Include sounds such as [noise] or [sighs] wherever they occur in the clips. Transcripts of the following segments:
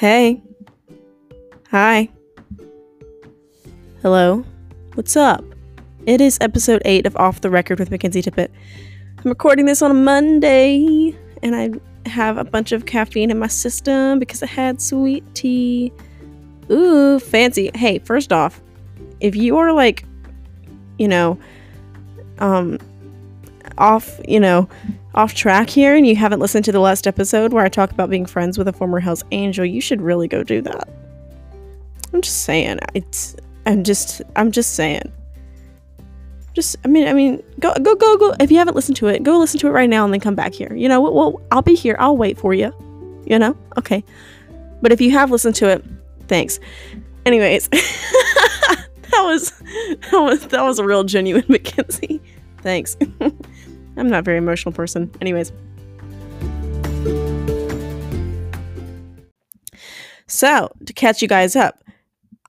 Hey. Hi. Hello. What's up? It is episode 8 of Off the Record with Mackenzie Tippett. I'm recording this on a Monday, and I have a bunch of caffeine in my system because I had sweet tea. Ooh, fancy. Hey, first off, if you are like, you know, um, off, you know, off track here and you haven't listened to the last episode where I talk about being friends with a former Hell's Angel, you should really go do that. I'm just saying. It's I'm just I'm just saying. Just I mean I mean go go go go if you haven't listened to it, go listen to it right now and then come back here. You know, well I'll be here. I'll wait for you. You know? Okay. But if you have listened to it, thanks. Anyways, [laughs] that was that was that was a real genuine [laughs] Mackenzie. Thanks. [laughs] I'm not a very emotional person. Anyways. So, to catch you guys up,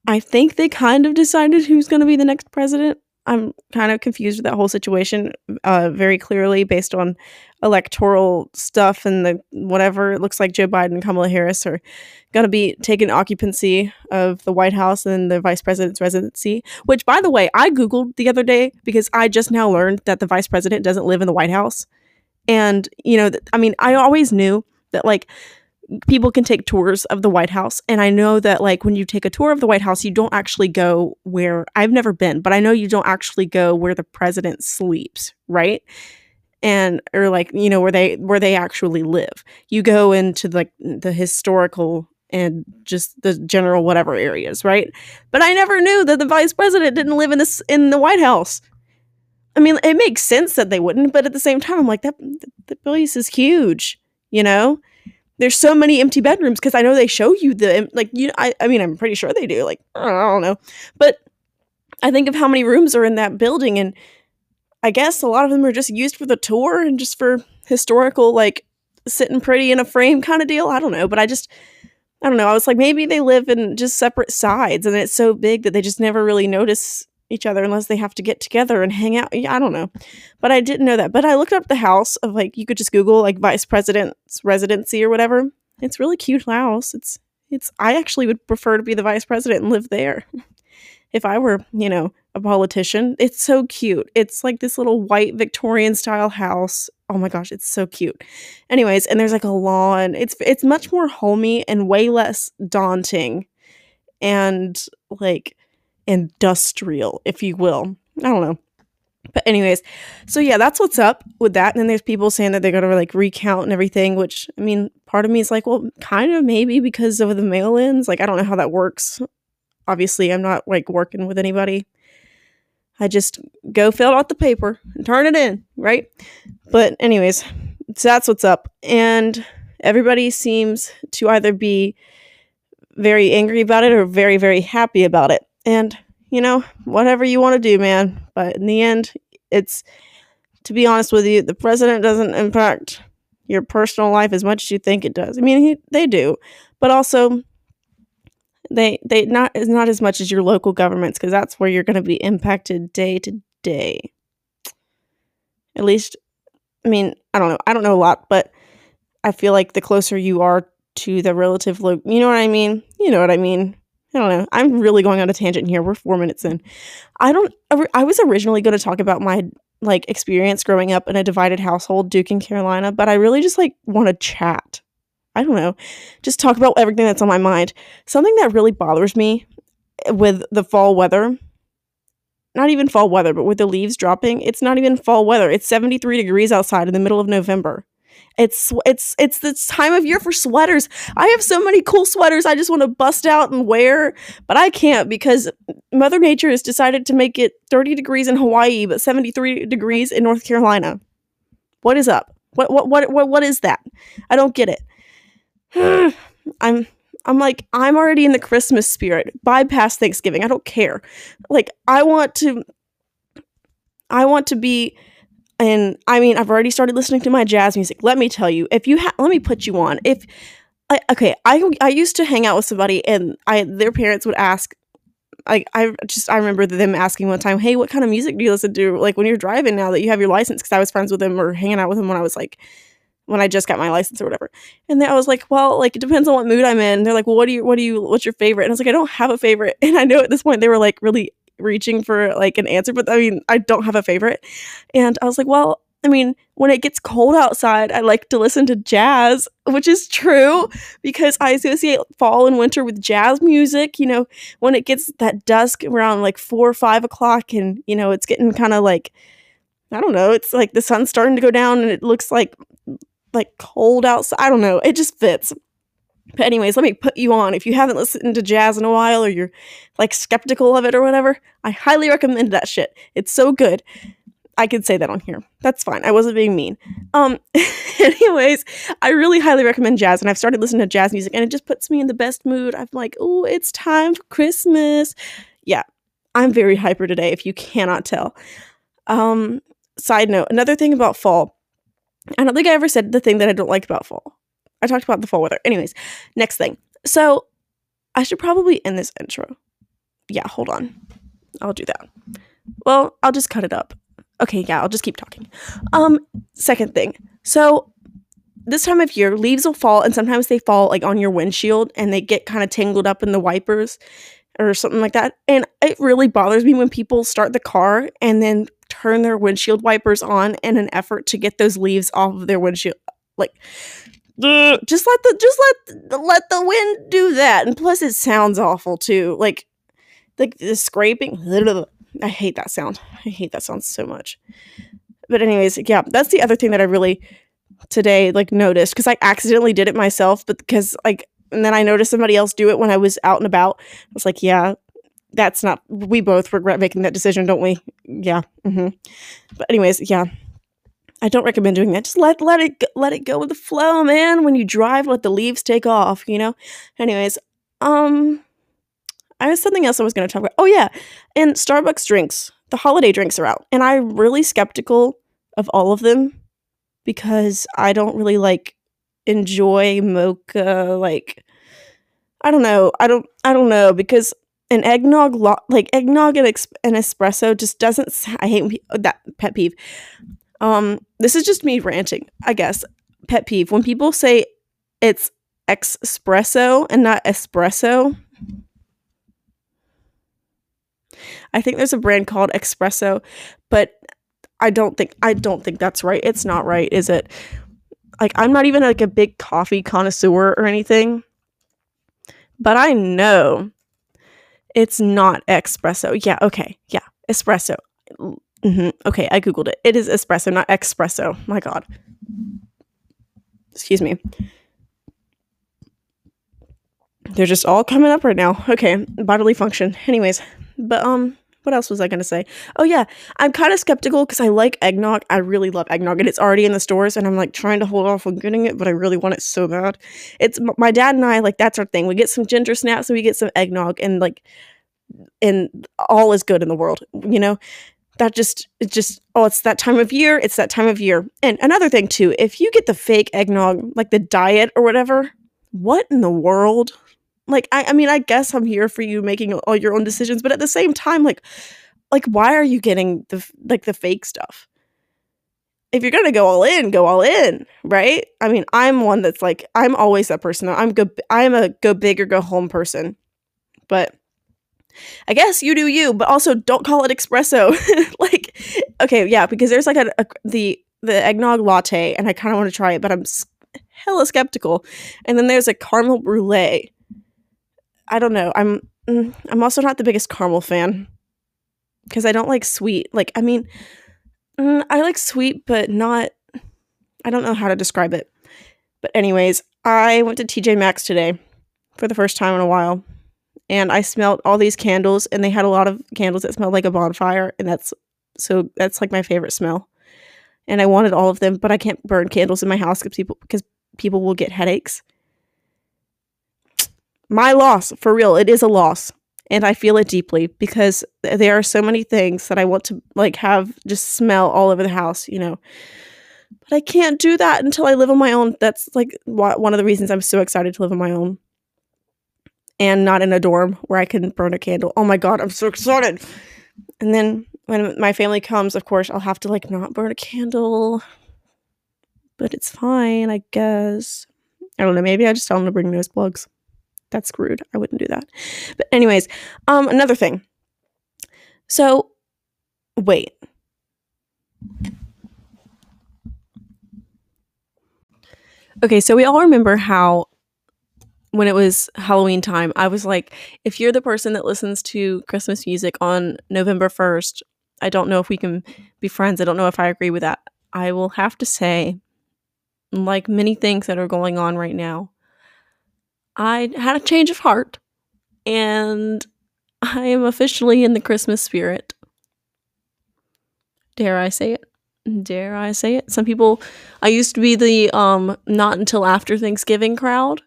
I think they kind of decided who's going to be the next president. I'm kind of confused with that whole situation uh, very clearly based on electoral stuff and the whatever. It looks like Joe Biden and Kamala Harris are going to be taking occupancy of the White House and the vice president's residency. Which, by the way, I Googled the other day because I just now learned that the vice president doesn't live in the White House. And, you know, th- I mean, I always knew that, like, people can take tours of the White House. And I know that, like, when you take a tour of the White House, you don't actually go where I've never been, but I know you don't actually go where the president sleeps, right? And or like you know where they where they actually live. You go into like the historical and just the general whatever areas, right? But I never knew that the vice president didn't live in this in the White House. I mean, it makes sense that they wouldn't, but at the same time, I'm like that the place is huge, you know there's so many empty bedrooms because I know they show you the like you. I I mean I'm pretty sure they do. Like I don't know, but I think of how many rooms are in that building, and I guess a lot of them are just used for the tour and just for historical like sitting pretty in a frame kind of deal. I don't know, but I just I don't know. I was like maybe they live in just separate sides, and it's so big that they just never really notice each other unless they have to get together and hang out. I don't know. But I didn't know that. But I looked up the house of like you could just Google like vice president's residency or whatever. It's really cute house. It's it's I actually would prefer to be the vice president and live there. [laughs] if I were, you know, a politician. It's so cute. It's like this little white Victorian style house. Oh my gosh, it's so cute. Anyways, and there's like a lawn. It's it's much more homey and way less daunting and like industrial, if you will. I don't know. But anyways, so yeah, that's what's up with that. And then there's people saying that they're gonna like recount and everything, which I mean, part of me is like, well, kind of maybe because of the mail-ins. Like, I don't know how that works. Obviously, I'm not like working with anybody. I just go fill out the paper and turn it in, right? But anyways, so that's what's up. And everybody seems to either be very angry about it or very, very happy about it. And, you know, whatever you want to do, man. But in the end, it's, to be honest with you, the president doesn't impact your personal life as much as you think it does. I mean, he, they do, but also they they not as not as much as your local governments because that's where you're going to be impacted day to day. At least, I mean, I don't know. I don't know a lot, but I feel like the closer you are to the relative, lo- you know what I mean. You know what I mean. I don't know. I'm really going on a tangent here. We're four minutes in. I don't. I was originally going to talk about my like experience growing up in a divided household, Duke and Carolina, but I really just like want to chat. I don't know, just talk about everything that's on my mind. Something that really bothers me with the fall weather, not even fall weather, but with the leaves dropping, it's not even fall weather. It's 73 degrees outside in the middle of November. It's it's it's the time of year for sweaters. I have so many cool sweaters I just want to bust out and wear, but I can't because Mother Nature has decided to make it 30 degrees in Hawaii but 73 degrees in North Carolina. What is up? What what what what, what is that? I don't get it. [sighs] I'm I'm like I'm already in the Christmas spirit. Bypass Thanksgiving. I don't care. Like I want to I want to be and I mean, I've already started listening to my jazz music. Let me tell you, if you ha- let me put you on. If I, okay, I I used to hang out with somebody, and I their parents would ask, like I just I remember them asking one time, "Hey, what kind of music do you listen to? Like when you're driving now that you have your license?" Because I was friends with them or hanging out with them when I was like when I just got my license or whatever. And then I was like, well, like it depends on what mood I'm in. They're like, well, what do you, what do you, what's your favorite? And I was like, I don't have a favorite. [laughs] And I know at this point they were like really reaching for like an answer, but I mean, I don't have a favorite. And I was like, well, I mean, when it gets cold outside, I like to listen to jazz, which is true because I associate fall and winter with jazz music. You know, when it gets that dusk around like four or five o'clock and, you know, it's getting kind of like, I don't know, it's like the sun's starting to go down and it looks like like cold outside. I don't know. It just fits. But anyways, let me put you on. If you haven't listened to jazz in a while or you're like skeptical of it or whatever, I highly recommend that shit. It's so good. I could say that on here. That's fine. I wasn't being mean. Um [laughs] anyways, I really highly recommend jazz and I've started listening to jazz music and it just puts me in the best mood. I'm like, "Oh, it's time for Christmas." Yeah. I'm very hyper today if you cannot tell. Um side note, another thing about fall. I don't think I ever said the thing that I don't like about fall. I talked about the fall weather. Anyways, next thing. So I should probably end this intro. Yeah, hold on. I'll do that. Well, I'll just cut it up. Okay, yeah, I'll just keep talking. Um, second thing. So this time of year, leaves will fall and sometimes they fall like on your windshield and they get kind of tangled up in the wipers or something like that. And it really bothers me when people start the car and then turn their windshield wipers on in an effort to get those leaves off of their windshield. Like just let the just let let the wind do that. And plus it sounds awful too. Like like the scraping. I hate that sound. I hate that sound so much. But anyways, yeah, that's the other thing that I really today like noticed because I accidentally did it myself, but because like and then I noticed somebody else do it when I was out and about. I was like, yeah, that's not. We both regret making that decision, don't we? Yeah. Mm-hmm. But anyways, yeah. I don't recommend doing that. Just let let it let it go with the flow, man. When you drive, let the leaves take off. You know. Anyways, um, I have something else I was going to talk about. Oh yeah, and Starbucks drinks. The holiday drinks are out, and I'm really skeptical of all of them because I don't really like enjoy mocha. Like, I don't know. I don't. I don't know because an eggnog lo- like eggnog and, ex- and espresso just doesn't. I hate that pet peeve. Um, this is just me ranting, I guess. Pet peeve when people say it's expresso and not espresso. I think there's a brand called Espresso, but I don't think I don't think that's right. It's not right, is it? Like I'm not even like a big coffee connoisseur or anything, but I know it's not expresso. Yeah, okay. Yeah, espresso. Mm-hmm. Okay, I googled it. It is espresso, not expresso. My god. Excuse me. They're just all coming up right now. Okay, bodily function. Anyways, but um what else was I to say? Oh yeah, I'm kind of skeptical because I like eggnog. I really love eggnog, and it's already in the stores, and I'm like trying to hold off on getting it, but I really want it so bad. It's my dad and I like that's our thing. We get some ginger snaps, and we get some eggnog, and like, and all is good in the world, you know. That just it's just oh, it's that time of year. It's that time of year. And another thing too, if you get the fake eggnog, like the diet or whatever, what in the world? like I, I mean i guess i'm here for you making all your own decisions but at the same time like like why are you getting the like the fake stuff if you're gonna go all in go all in right i mean i'm one that's like i'm always that person i'm go i'm a go big or go home person but i guess you do you but also don't call it expresso [laughs] like okay yeah because there's like a, a the the eggnog latte and i kind of want to try it but i'm hella skeptical and then there's a caramel brulee I don't know. I'm mm, I'm also not the biggest caramel fan because I don't like sweet. Like I mean, mm, I like sweet, but not. I don't know how to describe it. But anyways, I went to TJ Maxx today for the first time in a while, and I smelled all these candles, and they had a lot of candles that smelled like a bonfire, and that's so that's like my favorite smell. And I wanted all of them, but I can't burn candles in my house because people because people will get headaches. My loss for real it is a loss. And i feel it deeply because there are so many things that i want to like have just smell all over the house you know. But i can't do that until i live on my own. That's like one of the reasons i'm so excited to live on my own and not in a dorm where i can burn a candle oh my god i'm so excited and then when my family comes of course i'll have to like not burn a candle but it's fine, I guess. I don't know. Maybe I just tell them to bring nose plugs. That's screwed. I wouldn't do that. But anyways, um, another thing. So, wait. Okay, so we all remember how when it was Halloween time, I was like, if you're the person that listens to Christmas music on November 1st, I don't know if we can be friends. I don't know if I agree with that. I will have to say, like many things that are going on right now, I had a change of heart and I am officially in the Christmas spirit. Dare I say it? Dare I say it? Some people I used to be the um not until after Thanksgiving crowd,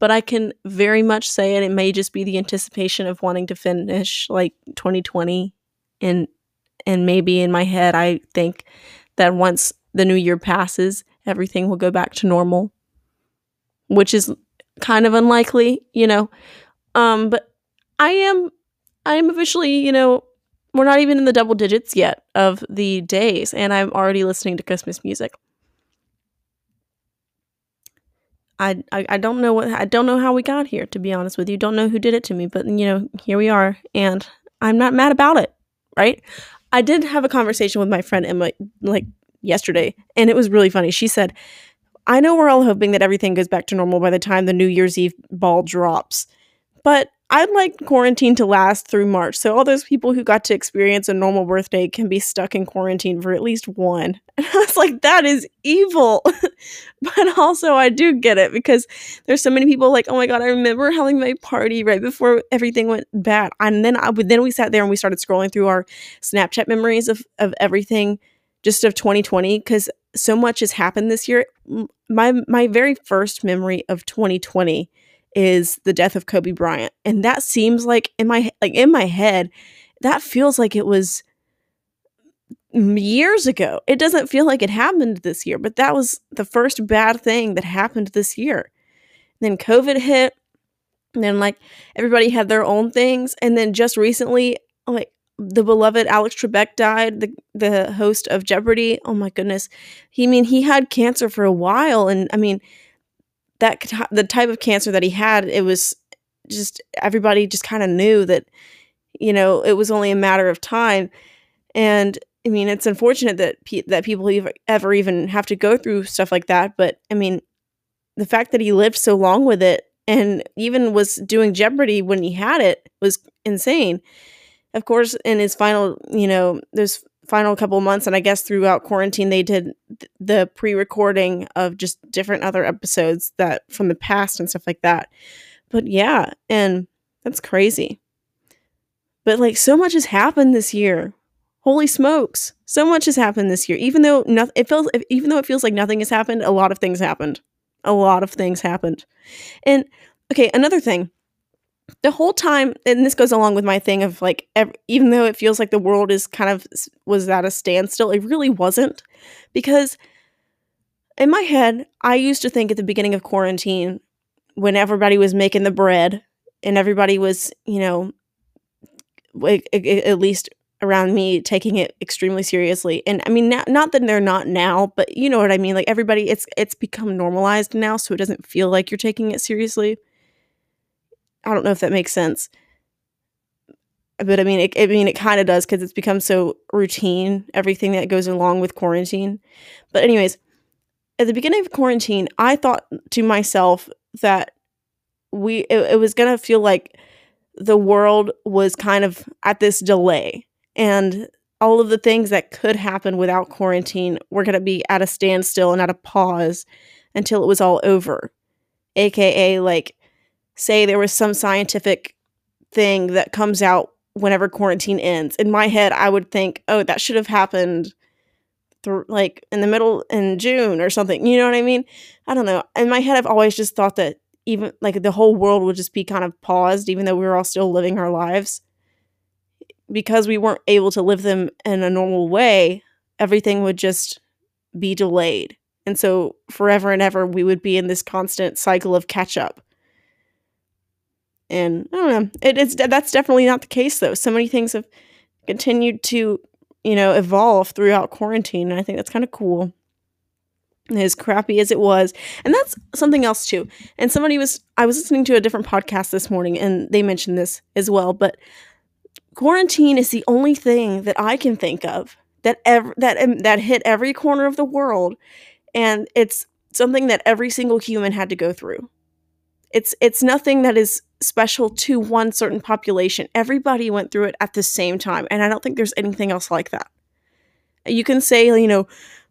but I can very much say it it may just be the anticipation of wanting to finish like 2020 and and maybe in my head I think that once the new year passes, everything will go back to normal, which is kind of unlikely, you know. Um, but I am, I am officially, you know, we're not even in the double digits yet of the days, and I'm already listening to Christmas music. I, I, I don't know what I don't know how we got here to be honest with you. Don't know who did it to me, but you know, here we are and I'm not mad about it, right? I did have a conversation with my friend Emma like yesterday, and it was really funny. She said, I know we're all hoping that everything goes back to normal by the time the New Year's Eve ball drops, but I'd like quarantine to last through March so all those people who got to experience a normal birthday can be stuck in quarantine for at least one. [laughs] And I was like, that is evil. [laughs] but also, I do get it because there's so many people like, oh my God, I remember having my party right before everything went bad. And then I then we sat there and we started scrolling through our Snapchat memories of, of everything just of 2020 because so much has happened this year. My my very first memory of 2020 is the death of Kobe Bryant, and that seems like in my like in my head, that feels like it was years ago. It doesn't feel like it happened this year, but that was the first bad thing that happened this year. Then COVID hit, and then like everybody had their own things, and then just recently, like the beloved Alex Trebek died, the the host of Jeopardy. Oh my goodness, he I mean he had cancer for a while, and I mean that the type of cancer that he had, it was just everybody just kind of knew that you know it was only a matter of time, and I mean it's unfortunate that pe- that people ever even have to go through stuff like that, but I mean the fact that he lived so long with it and even was doing Jeopardy when he had it was insane. Of course, in his final, you know, those final couple months, and I guess throughout quarantine, they did the pre recording of just different other episodes that from the past and stuff like that. But yeah, and that's crazy. But like, so much has happened this year. Holy smokes. So much has happened this year. Even though nothing, it feels, even though it feels like nothing has happened, a lot of things happened. A lot of things happened. And okay, another thing the whole time and this goes along with my thing of like ev- even though it feels like the world is kind of was at a standstill it really wasn't. Because in my head i used to think at the beginning of quarantine when everybody was making the bread and everybody was you know at least around me taking it extremely seriously. And i mean not, not that they're not now but you know what i mean? Like everybody it's it's become normalized now so it doesn't feel like you're taking it seriously I don't know if that makes sense. But I mean, it, I mean, it kind of does because it's become so routine, everything that goes along with quarantine. But, anyways, at the beginning of quarantine, I thought to myself that we, it, it was going to feel like the world was kind of at this delay and all of the things that could happen without quarantine were going to be at a standstill and at a pause until it was all over. AKA, like, say there was some scientific thing that comes out whenever quarantine ends. In my head, I would think, oh, that should have happened through like in the middle in June or something. You know what I mean? I don't know. In my head, I've always just thought that even like the whole world would just be kind of paused, even though we were all still living our lives. Because we weren't able to live them in a normal way, everything would just be delayed. And so forever and ever, we would be in this constant cycle of catch up and I don't know. It, it's that's definitely not the case though. So many things have continued to, you know, evolve throughout quarantine, and I think that's kind of cool. as crappy as it was and that's something else too and somebody was i was listening to a different podcast this morning and they mentioned this as well but quarantine is the only thing that i can think of that ever that um, that hit every corner of the world and it's something that every single human had to go through it's it's nothing that is special to one certain population. Everybody went through it at the same time and i don't think there's anything else like that. You can say you know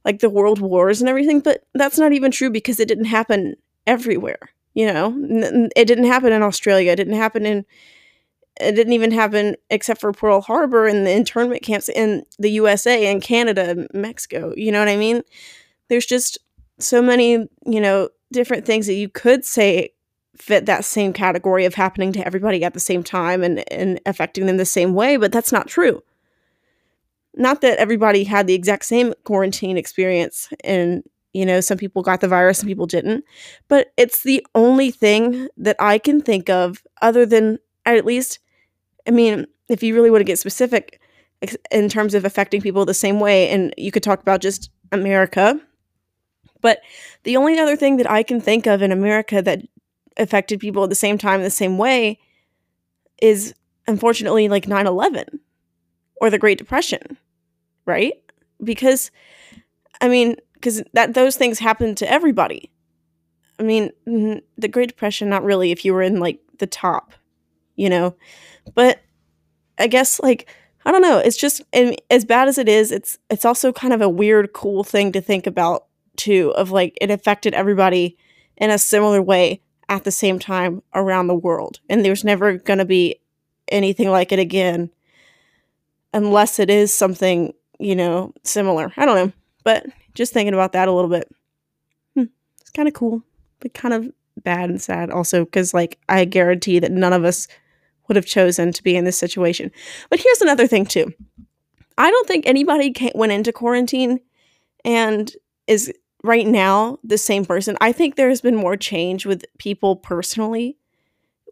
like the world wars and everything but that's not even true because it didn't happen everywhere you know? It didn't happen in australia. It didn't happen in it didn't even happen except for pearl harbor and the internment camps in the usa and canada and mexico you know what i mean? There's just so many you know different things that you could say fit that same category of happening to everybody at the same time and, and affecting them the same way but that's not true. Not that everybody had the exact same quarantine experience and you know some people got the virus and people didn't but it's the only thing that i can think of other than at least i mean if you really want to get specific in terms of affecting people the same way and you could talk about just america but the only other thing that i can think of in america that affected people at the same time the same way is unfortunately like 9-11 or the great depression right? Because I mean, because that those things happen to everybody. I mean, the Great Depression, not really if you were in like the top, you know, but I guess like I don't know. It's just and as bad as it is. It's it's also kind of a weird, cool thing to think about too. Of like it affected everybody in a similar way at the same time around the world, and there's never going to be anything like it again, unless it is something you know, similar. I don't know. But just thinking about that a little bit. Hmm, it's kind of cool, but kind of bad and sad also because, like, I guarantee that none of us would have chosen to be in this situation. But here's another thing, too. I don't think anybody went into quarantine and is right now the same person. I think there's been more change with people personally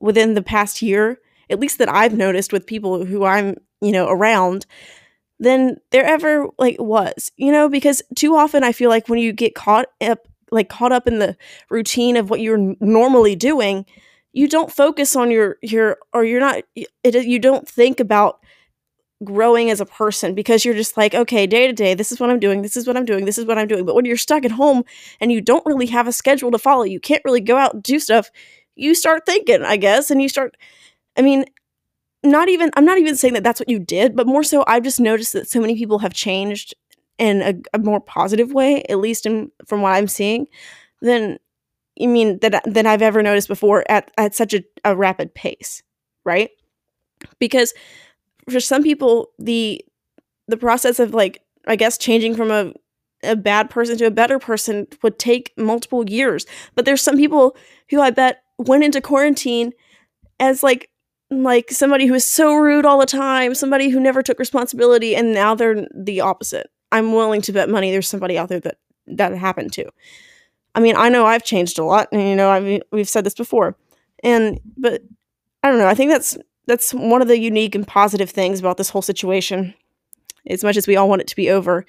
within the past year, at least that I've noticed with people who I'm, you know, around than there ever like was you know because too often i feel like when you get caught up like caught up in the routine of what you're normally doing you don't focus on your your or you're not it, you don't think about growing as a person because you're just like okay day to day this is what i'm doing this is what i'm doing this is what i'm doing but when you're stuck at home and you don't really have a schedule to follow you can't really go out and do stuff you start thinking i guess and you start i mean not even I'm not even saying that that's what you did, but more so I've just noticed that so many people have changed in a, a more positive way, at least in, from what I'm seeing, than I mean that than I've ever noticed before at at such a, a rapid pace, right? Because for some people the the process of like I guess changing from a a bad person to a better person would take multiple years. But there's some people who I bet went into quarantine as like like somebody who is so rude all the time, somebody who never took responsibility, and now they're the opposite. I'm willing to bet money there's somebody out there that that happened to. I mean, I know I've changed a lot, and you know, I mean, we've said this before, and but I don't know. I think that's that's one of the unique and positive things about this whole situation. As much as we all want it to be over,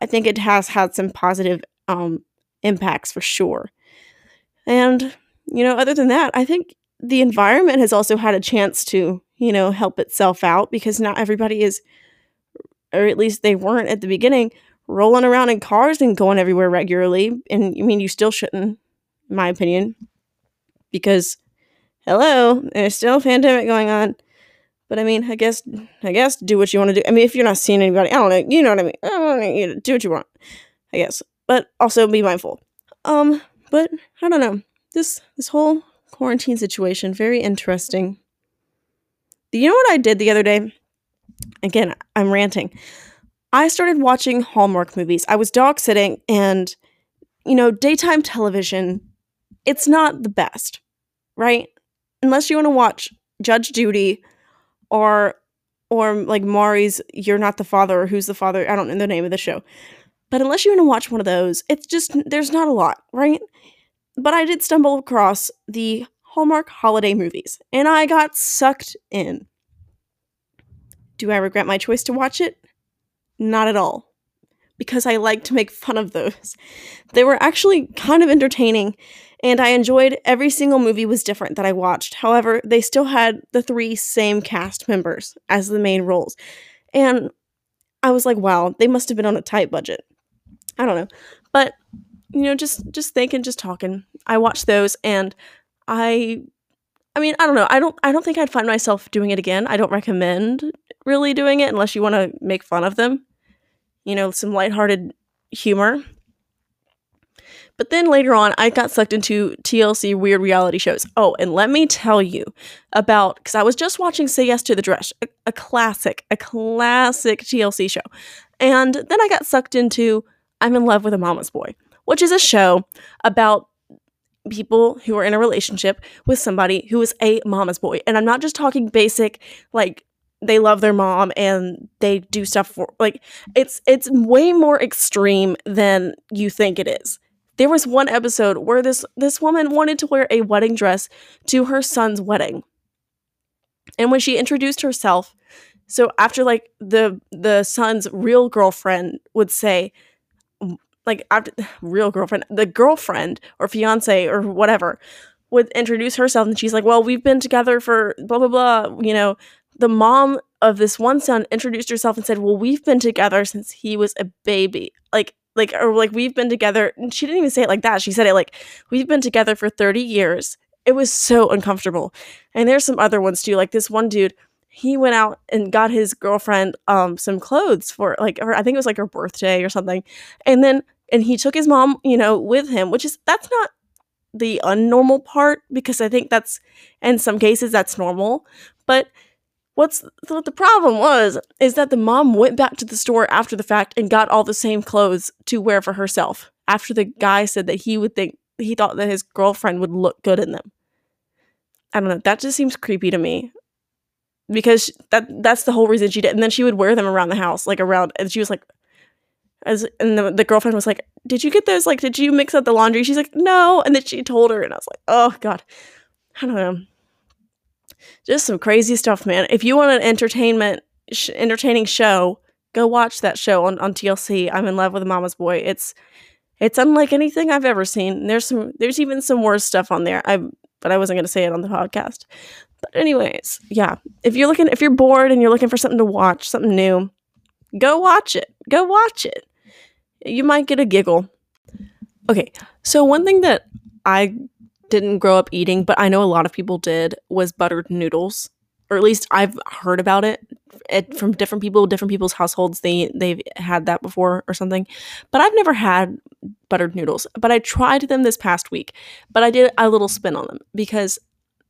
I think it has had some positive um, impacts for sure. And you know, other than that, I think the environment has also had a chance to, you know, help itself out because not everybody is, or at least they weren't at the beginning, rolling around in cars and going everywhere regularly. And I mean, you still shouldn't, in my opinion, because hello, there's still a pandemic going on. But I mean, I guess, I guess do what you want to do. I mean, if you're not seeing anybody, I don't know, you know what I mean. I don't know, do what you want, I guess. But also be mindful. Um, but I don't know. This this whole quarantine situation. Very interesting. You know what I did the other day? Again, I'm ranting. I started watching Hallmark movies. I was dog sitting, and, you know, daytime television, it's not the best, right? Unless you want to watch Judge Judy or or like Maury's You're Not the Father or Who's the Father, I don't know the name of the show. But unless you want to watch one of those, it's just there's not a lot, right? But I did stumble across the Hallmark holiday movies, and I got sucked in. Do I regret my choice to watch it? Not at all. because I like to make fun of those. They were actually kind of entertaining and I enjoyed every single movie was different that I watched. However, they still had the three same cast members as the main roles. And I was like, wow, they must have been on a tight budget. I don't know. But you know, just just thinking, just talking. I watched those and I I mean, I don't know. I don't I don't think I'd find myself doing it again. I don't recommend really doing it unless you want to make fun of them. You know, some lighthearted humor. But then later on, I got sucked into TLC weird reality shows. Oh, and let me tell you about because I was just watching Say Yes to the Dress, a, a classic, a classic TLC show. And then I got sucked into I'm in Love with a Mama's Boy, which is a show about people who are in a relationship with somebody who is a mama's boy. And I'm not just talking basic, like, they love their mom and they do stuff for like it's it's way more extreme than you think it is there was one episode where this this woman wanted to wear a wedding dress to her son's wedding. And when she introduced herself, so after like the the son's real girlfriend would say like after [sighs] real girlfriend, the girlfriend or fiance or whatever would introduce herself and she's like, "Well, we've been together for blah blah blah, you know, the mom of this one son introduced herself and said, "Well, we've been together since he was a baby." Like like or like we've been together and she didn't even say it like that she said it like we've been together for 30 years. It was so uncomfortable. And there's some other ones too like this one dude he went out and got his girlfriend um some clothes for like i think it was like her birthday or something. And then and he took his mom you know with him which is that's not the unnormal part because i think that's in some cases that's normal. But What's what the problem was is that the mom went back to the store after the fact and got all the same clothes to wear for herself after the guy said that he would think he thought that his girlfriend would look good in them. I don't know. That just seems creepy to me. Because that that's the whole reason she did. And then she would wear them around the house, like around and she was like as and the, the girlfriend was like, Did you get those? Like, did you mix up the laundry? She's like, No. And then she told her, and I was like, Oh God. I don't know just some crazy stuff, man. If you want an entertainment sh- entertaining show, go watch that show on, on TLC. I'm in love with mama's boy. It's it's unlike anything I've ever seen. There's some there's even some worse stuff on there. I but I wasn't to say it on the podcast. But anyways, yeah. If you're looking if you're bored and you're looking for something to watch, something new, go watch it. Go watch it. You might get a giggle. Okay. So one thing that I didn't grow up eating, but I know a lot of people did, was buttered noodles. Or at least I've heard about it, it from different people, different people's households. They they've had that before or something, but I've never had buttered noodles. But I tried them this past week, but I did a little spin on them because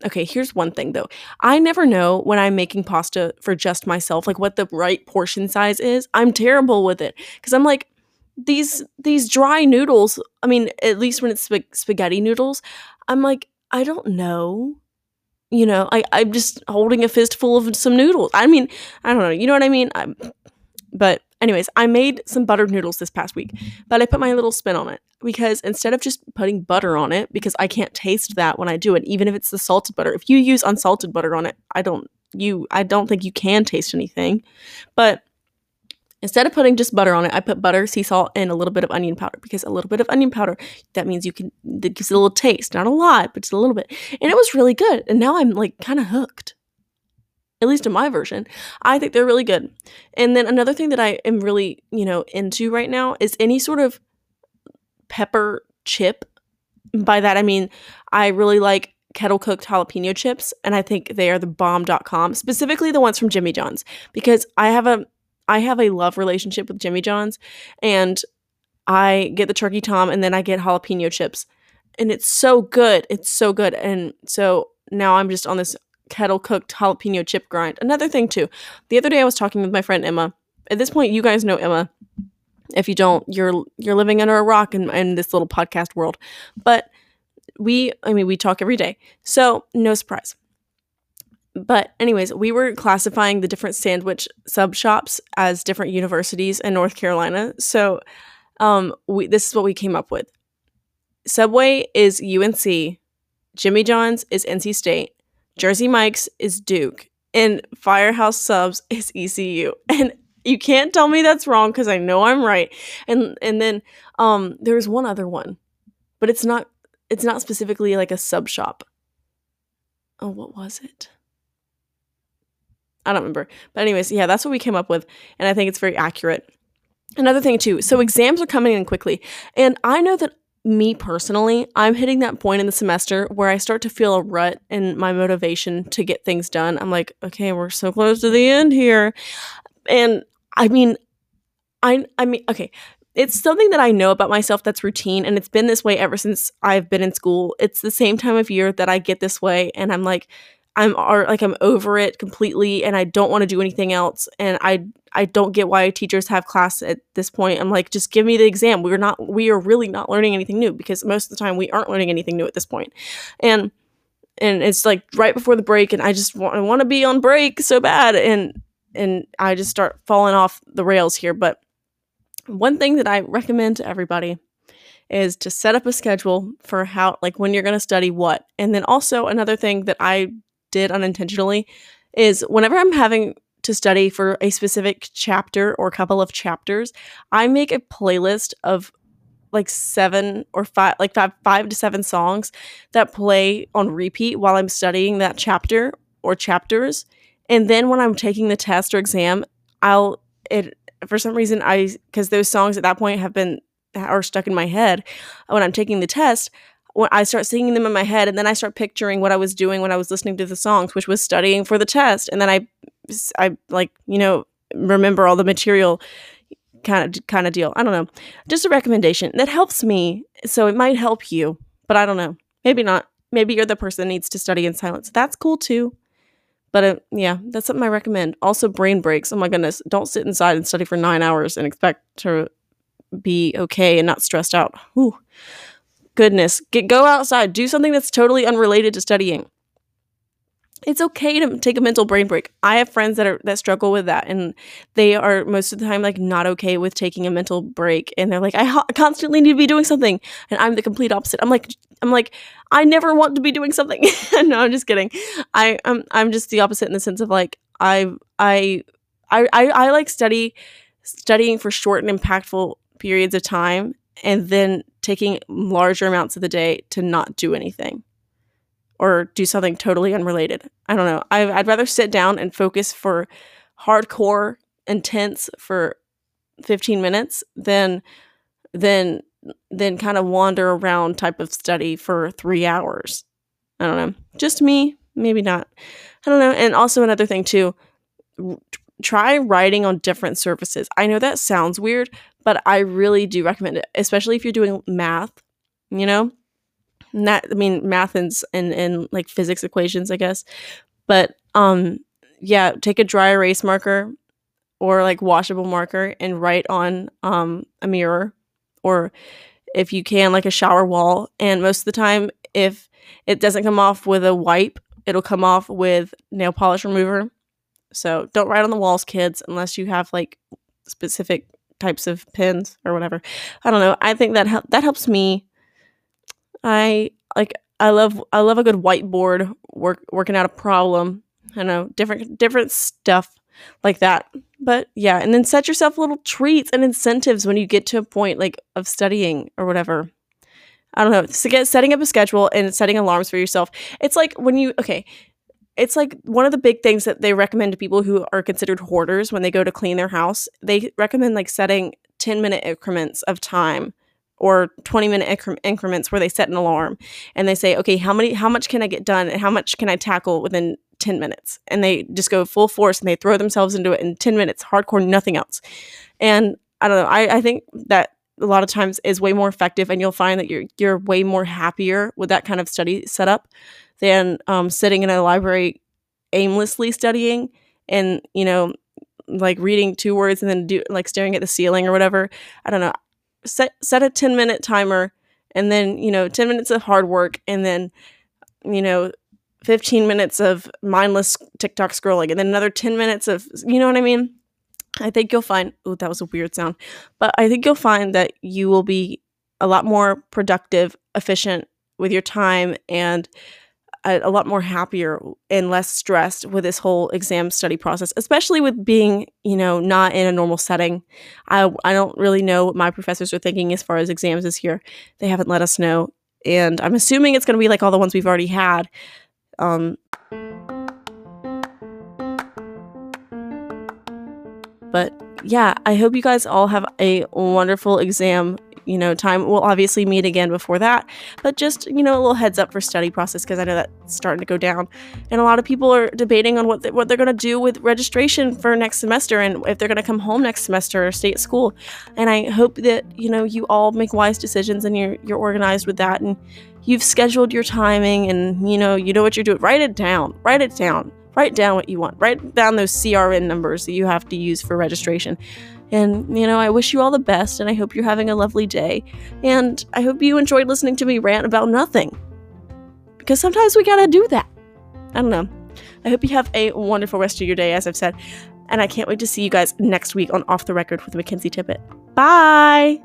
okay, here's one thing though. I never know when I'm making pasta for just myself, like what the right portion size is. I'm terrible with it because I'm like, these these dry noodles i mean at least when it's sp- spaghetti noodles I'm like, I don't know. You know, I, I'm just holding a fistful of some noodles. I mean, I don't know. You know what I mean? I'm, but, anyways, I made some buttered noodles this past week, but I put my little spin on it because instead of just putting butter on it, because I can't taste that when I do it, even if it's the salted butter. If you use unsalted butter on it, I don't, you, I don't think you can taste anything. But Instead of putting just butter on it, I put butter, sea salt, and a little bit of onion powder because a little bit of onion powder, that means you can, that gives it a little taste. Not a lot, but just a little bit. And it was really good. And now I'm like kind of hooked. At least in my version. I think they're really good. And then another thing that I am really, you know, into right now is any sort of pepper chip. By that, I mean, I really like kettle cooked jalapeno chips, and I think they are the bomb.com, specifically the ones from Jimmy John's, because I have a I have a love relationship with Jimmy John's and I get the turkey tom and then I get jalapeno chips. And it's so good. It's so good. And so now I'm just on this kettle cooked jalapeno chip grind. Another thing too. The other day I was talking with my friend Emma. At this point you guys know Emma. If you don't, you're you're living under a rock in, in this little podcast world. But we I mean we talk every day. So no surprise. But, anyways, we were classifying the different sandwich sub shops as different universities in North Carolina. So, um, we, this is what we came up with Subway is UNC, Jimmy John's is NC State, Jersey Mike's is Duke, and Firehouse Subs [laughs] is ECU. And you can't tell me that's wrong because I know I'm right. And and then um there's one other one, but it's not it's not specifically like a sub shop. Oh, what was it? I don't remember. But anyways, yeah, that's what we came up with, and I think it's very accurate. Another thing too, so exams are coming in quickly, and I know that me personally, I'm hitting that point in the semester where I start to feel a rut in my motivation to get things done. I'm like, okay, we're so close to the end here. And I mean, I I mean, okay, it's something that I know about myself that's routine and it's been this way ever since I've been in school. It's the same time of year that I get this way and I'm like I'm like I'm over it completely and I don't want to do anything else and I I don't get why teachers have class at this point. I'm like just give me the exam. We're not we are really not learning anything new because most of the time we aren't learning anything new at this point. And and it's like right before the break and I just want I want to be on break so bad and and I just start falling off the rails here, but one thing that I recommend to everybody is to set up a schedule for how like when you're going to study what. And then also another thing that I did unintentionally is whenever I'm having to study for a specific chapter or couple of chapters, I make a playlist of like seven or five like five five to seven songs that play on repeat while I'm studying that chapter or chapters. And then when I'm taking the test or exam, I'll it for some reason I because those songs at that point have been are stuck in my head when I'm taking the test, when I start singing them in my head and then I start picturing what I was doing when I was listening to the songs, which was studying for the test. And then I, I like, you know, remember all the material kind of, kind of deal. I don't know. Just a recommendation that helps me. So it might help you, but I don't know. Maybe not. Maybe you're the person that needs to study in silence. That's cool too. But uh, yeah, that's something I recommend. Also, brain breaks. Oh my goodness. Don't sit inside and study for nine hours and expect to be okay and not stressed out. Whew goodness, get go outside, do something that's totally unrelated to studying. It's okay to take a mental brain break. I have friends that are that struggle with that, and they are most of the time like not okay with taking a mental break, and they're like, I constantly need to be doing something, and I'm the complete opposite. I'm like, I'm like, I never want to be doing something. [laughs] no, I'm just kidding. I I'm I'm just the opposite in the sense of like I I I, I like study studying for short and impactful periods of time and then taking larger amounts of the day to not do anything or do something totally unrelated. I don't know. I, would rather sit down and focus for hardcore, intense for 15 minutes than than than kind of wander around type of study for three hours. I don't know. Just me, maybe not. I don't know. And also another thing too, try writing on different surfaces. I know that sounds weird, but I really do recommend it, especially if you're doing math, you know? Not I mean math and, and and like physics equations, I guess. But um yeah, take a dry erase marker or like washable marker and write on um a mirror or if you can like a shower wall and most of the time if it doesn't come off with a wipe, it'll come off with nail polish remover. So don't write on the walls, kids, unless you have like specific types of pins or whatever. I don't know. I think that hel- that helps me. I like I love I love a good whiteboard work working out a problem. I know different different stuff like that. But yeah, and then set yourself little treats and incentives when you get to a point like of studying or whatever. I don't know. So get setting up a schedule and setting alarms for yourself. It's like when you okay, it's like one of the big things that they recommend to people who are considered hoarders when they go to clean their house. They recommend like setting 10 minute increments of time or 20 minute incre- increments where they set an alarm and they say, okay, how many, how much can I get done and how much can I tackle within 10 minutes? And they just go full force and they throw themselves into it in 10 minutes, hardcore, nothing else. And I don't know, I, I think that a lot of times is way more effective and you'll find that you're you're way more happier with that kind of study setup than um, sitting in a library aimlessly studying and you know like reading two words and then do like staring at the ceiling or whatever. I don't know. Set set a 10 minute timer and then you know 10 minutes of hard work and then you know 15 minutes of mindless tiktok scrolling and then another 10 minutes of you know what i mean? I think you'll find oh that was a weird sound but i think you'll find that you will be a lot more productive efficient with your time and a, a lot more happier and less stressed with this whole exam study process, especially with being, you know, not in a normal setting. I, I don't really know what my professors are thinking as far as exams this year. They haven't let us know. And I'm assuming it's going to be like all the ones we've already had. Um, but yeah, I hope you guys all have a wonderful exam you know, time. We'll obviously meet again before that, but just, you know, a little heads up for study process because I know that's starting to go down. And a lot of people are debating on what, they, what they're going to do with registration for next semester and if they're going to come home next semester or stay at school. And I hope that, you know, you all make wise decisions and you're, you're organized with that and you've scheduled your timing and, you know, you know what you're doing. Write it down. Write it down. Write down what you want. Write down those CRN numbers that you have to use for registration. And, you know, I wish you all the best and I hope you're having a lovely day. And I hope you enjoyed listening to me rant about nothing. Because sometimes we gotta do that. I don't know. I hope you have a wonderful rest of your day, as I've said. And I can't wait to see you guys next week on Off the Record with Mackenzie Tippett. Bye!